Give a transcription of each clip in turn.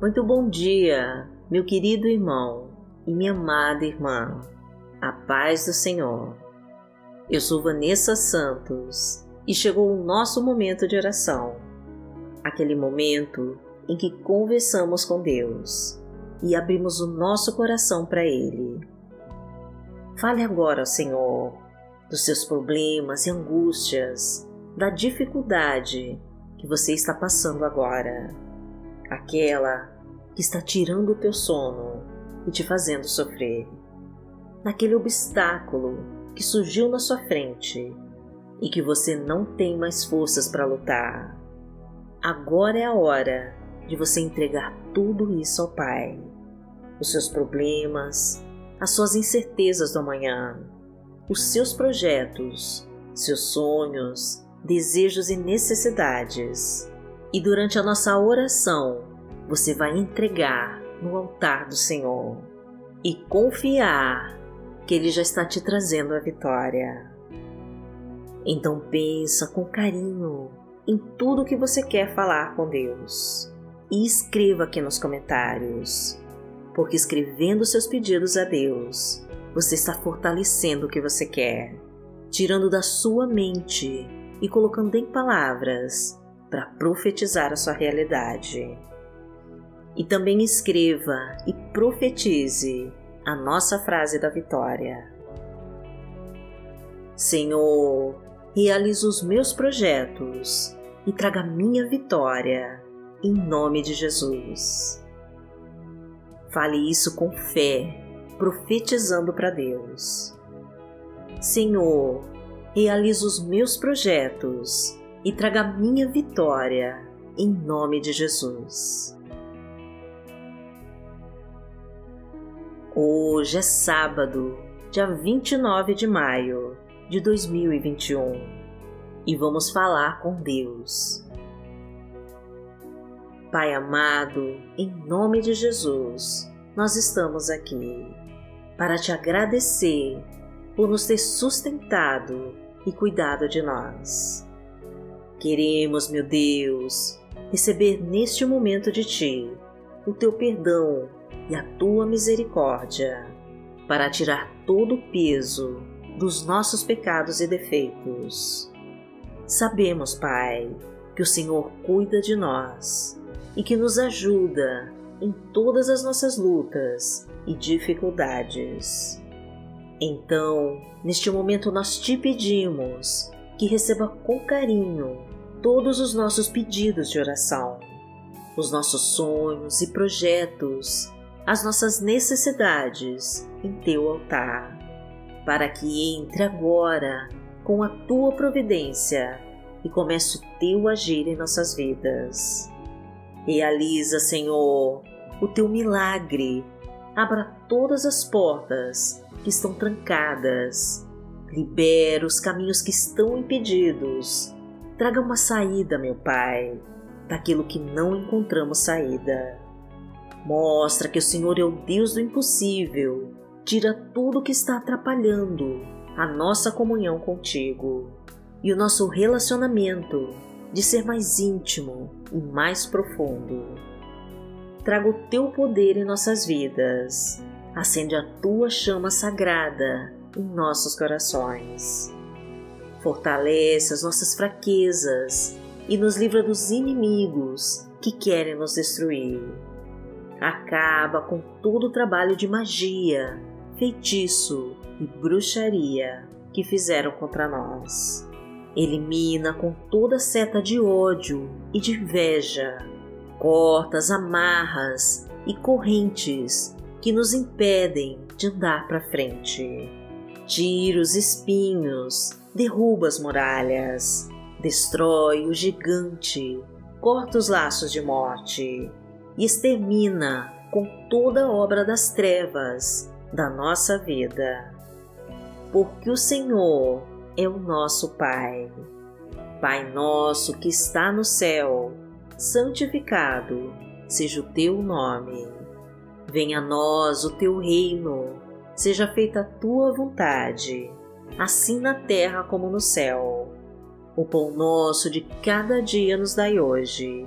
Muito bom dia, meu querido irmão e minha amada irmã. A paz do Senhor. Eu sou Vanessa Santos e chegou o nosso momento de oração. Aquele momento em que conversamos com Deus e abrimos o nosso coração para Ele. Fale agora Senhor dos seus problemas e angústias, da dificuldade que você está passando agora aquela que está tirando o teu sono e te fazendo sofrer, naquele obstáculo que surgiu na sua frente e que você não tem mais forças para lutar. Agora é a hora de você entregar tudo isso ao Pai. Os seus problemas, as suas incertezas do amanhã, os seus projetos, seus sonhos, desejos e necessidades e durante a nossa oração, você vai entregar no altar do Senhor e confiar que Ele já está te trazendo a vitória. Então pensa com carinho em tudo que você quer falar com Deus e escreva aqui nos comentários, porque escrevendo seus pedidos a Deus, você está fortalecendo o que você quer, tirando da sua mente e colocando em palavras para profetizar a sua realidade. E também escreva e profetize a nossa frase da vitória. Senhor, realize os meus projetos e traga minha vitória, em nome de Jesus. Fale isso com fé, profetizando para Deus. Senhor, realize os meus projetos e traga minha vitória, em nome de Jesus. Hoje é sábado, dia 29 de maio de 2021 e vamos falar com Deus. Pai amado, em nome de Jesus, nós estamos aqui para te agradecer por nos ter sustentado e cuidado de nós. Queremos, meu Deus, receber neste momento de Ti o Teu perdão e a Tua misericórdia, para tirar todo o peso dos nossos pecados e defeitos. Sabemos, Pai, que o Senhor cuida de nós e que nos ajuda em todas as nossas lutas e dificuldades. Então, neste momento, nós te pedimos que receba com carinho todos os nossos pedidos de oração, os nossos sonhos e projetos, as nossas necessidades em teu altar, para que entre agora com a tua providência e comece o teu agir em nossas vidas. Realiza, Senhor, o teu milagre, abra todas as portas que estão trancadas Libera os caminhos que estão impedidos. Traga uma saída, meu Pai, daquilo que não encontramos saída. Mostra que o Senhor é o Deus do impossível. Tira tudo que está atrapalhando a nossa comunhão contigo e o nosso relacionamento de ser mais íntimo e mais profundo. Traga o teu poder em nossas vidas. Acende a tua chama sagrada em nossos corações. Fortalece as nossas fraquezas e nos livra dos inimigos que querem nos destruir. Acaba com todo o trabalho de magia, feitiço e bruxaria que fizeram contra nós. Elimina com toda seta de ódio e de inveja, cortas, amarras e correntes que nos impedem de andar para frente tira os espinhos, derruba as muralhas, destrói o gigante, corta os laços de morte e extermina com toda obra das trevas da nossa vida. Porque o Senhor é o nosso Pai. Pai nosso que está no céu, santificado seja o teu nome. Venha a nós o teu reino seja feita a tua vontade, assim na terra como no céu. O pão nosso de cada dia nos dai hoje.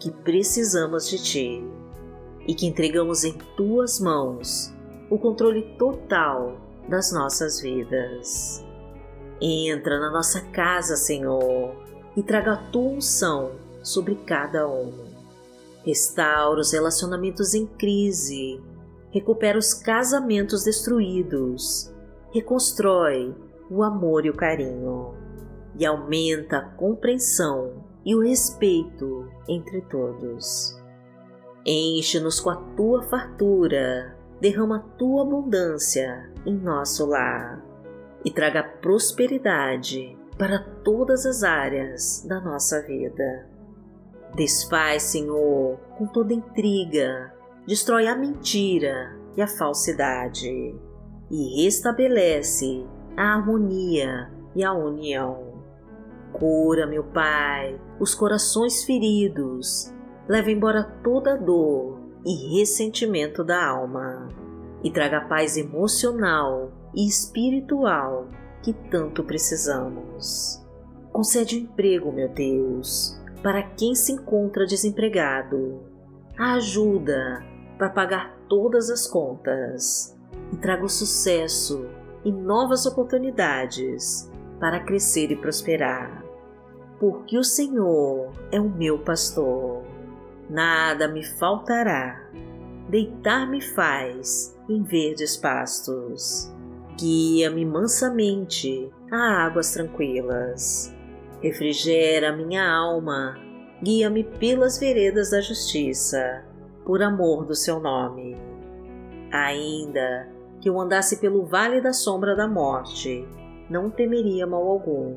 que precisamos de Ti e que entregamos em Tuas mãos o controle total das nossas vidas. Entra na nossa casa, Senhor, e traga a Tua unção sobre cada um. Restaura os relacionamentos em crise, recupera os casamentos destruídos, reconstrói o amor e o carinho e aumenta a compreensão e o respeito entre todos. Enche-nos com a tua fartura, derrama a tua abundância em nosso lar e traga prosperidade para todas as áreas da nossa vida. Desfaz, Senhor, com toda intriga, destrói a mentira e a falsidade e restabelece a harmonia e a união Cura, meu Pai, os corações feridos, leva embora toda dor e ressentimento da alma e traga paz emocional e espiritual que tanto precisamos. Concede emprego, meu Deus, para quem se encontra desempregado. A ajuda para pagar todas as contas e traga o sucesso e novas oportunidades para crescer e prosperar. Porque o Senhor é o meu pastor, nada me faltará. Deitar-me faz em verdes pastos. Guia-me mansamente a águas tranquilas. Refrigera minha alma, guia-me pelas veredas da justiça, por amor do seu nome. Ainda que eu andasse pelo vale da sombra da morte, não temeria mal algum,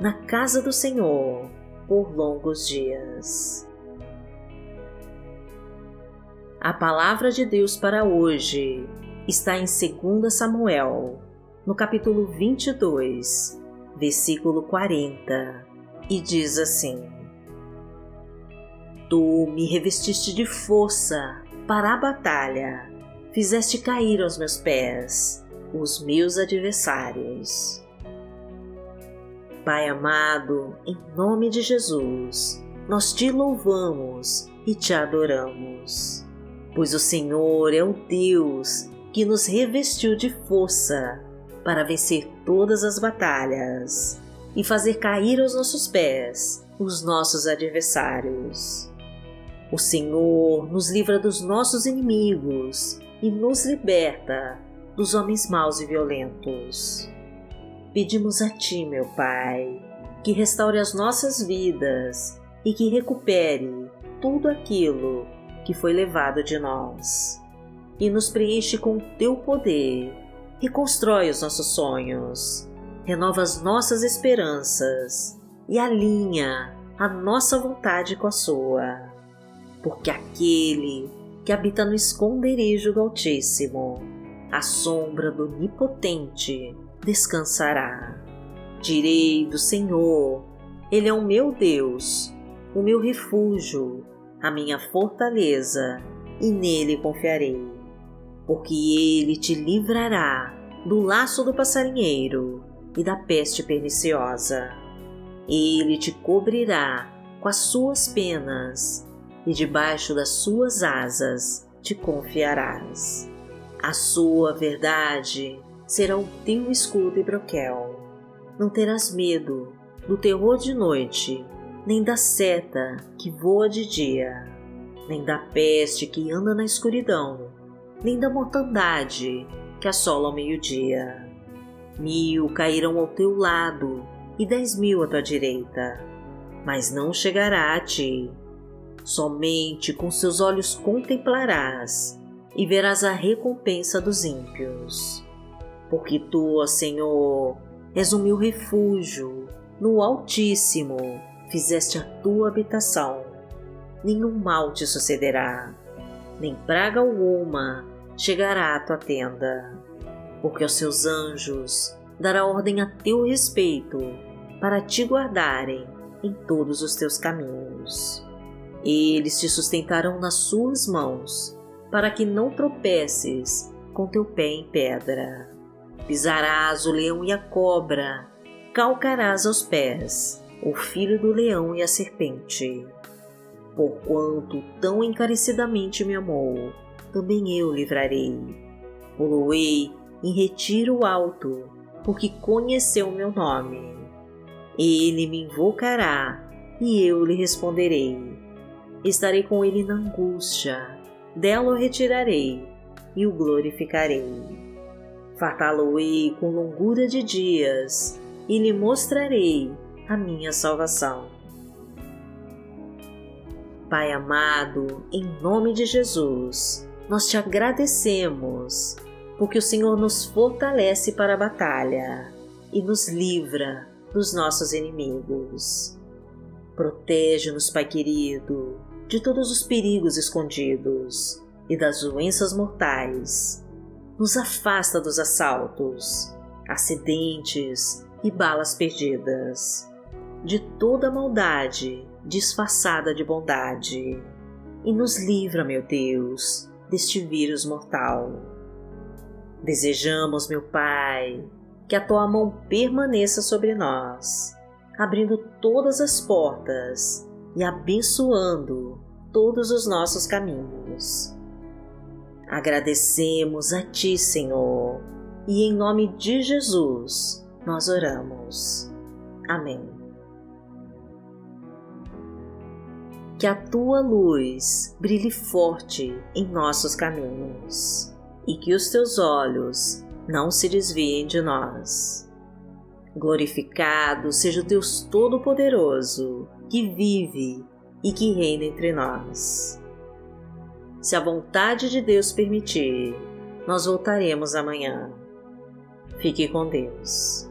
na casa do Senhor por longos dias. A palavra de Deus para hoje está em 2 Samuel, no capítulo 22, versículo 40, e diz assim: Tu me revestiste de força para a batalha, fizeste cair aos meus pés os meus adversários. Pai amado, em nome de Jesus, nós te louvamos e te adoramos, pois o Senhor é o Deus que nos revestiu de força para vencer todas as batalhas e fazer cair aos nossos pés os nossos adversários. O Senhor nos livra dos nossos inimigos e nos liberta dos homens maus e violentos pedimos a Ti, meu Pai, que restaure as nossas vidas e que recupere tudo aquilo que foi levado de nós. E nos preenche com Teu poder, reconstrói os nossos sonhos, renova as nossas esperanças e alinha a nossa vontade com a Sua. Porque aquele que habita no esconderijo do Altíssimo, à sombra do Onipotente, descansará. Direi do Senhor, Ele é o meu Deus, o meu refúgio, a minha fortaleza, e nele confiarei. Porque Ele te livrará do laço do passarinheiro e da peste perniciosa. Ele te cobrirá com as suas penas, e debaixo das suas asas te confiarás. A sua verdade será o teu escudo e broquel. Não terás medo do terror de noite, nem da seta que voa de dia, nem da peste que anda na escuridão, nem da mortandade que assola ao meio-dia. Mil cairão ao teu lado e dez mil à tua direita, mas não chegará a ti. Somente com seus olhos contemplarás e verás a recompensa dos ímpios. Porque tu, ó Senhor, és o meu refúgio, no Altíssimo fizeste a tua habitação. Nenhum mal te sucederá, nem praga alguma chegará à tua tenda, porque aos seus anjos dará ordem a teu respeito para te guardarem em todos os teus caminhos. Eles te sustentarão nas suas mãos, para que não tropeces com teu pé em pedra. Pisarás o leão e a cobra, calcarás aos pés o filho do leão e a serpente. Porquanto tão encarecidamente me amou, também eu livrarei. Poloei em retiro alto, porque conheceu meu nome. Ele me invocará e eu lhe responderei. Estarei com ele na angústia, dela o retirarei e o glorificarei. Fartá-lo-ei com longura de dias e lhe mostrarei a minha salvação. Pai amado, em nome de Jesus, nós te agradecemos porque o Senhor nos fortalece para a batalha e nos livra dos nossos inimigos. Protege-nos, Pai querido, de todos os perigos escondidos e das doenças mortais. Nos afasta dos assaltos, acidentes e balas perdidas, de toda maldade disfarçada de bondade, e nos livra, meu Deus, deste vírus mortal. Desejamos, meu Pai, que a tua mão permaneça sobre nós, abrindo todas as portas e abençoando todos os nossos caminhos. Agradecemos a Ti, Senhor, e em nome de Jesus nós oramos. Amém. Que a Tua luz brilhe forte em nossos caminhos e que os Teus olhos não se desviem de nós. Glorificado seja o Deus Todo-Poderoso, que vive e que reina entre nós. Se a vontade de Deus permitir, nós voltaremos amanhã. Fique com Deus.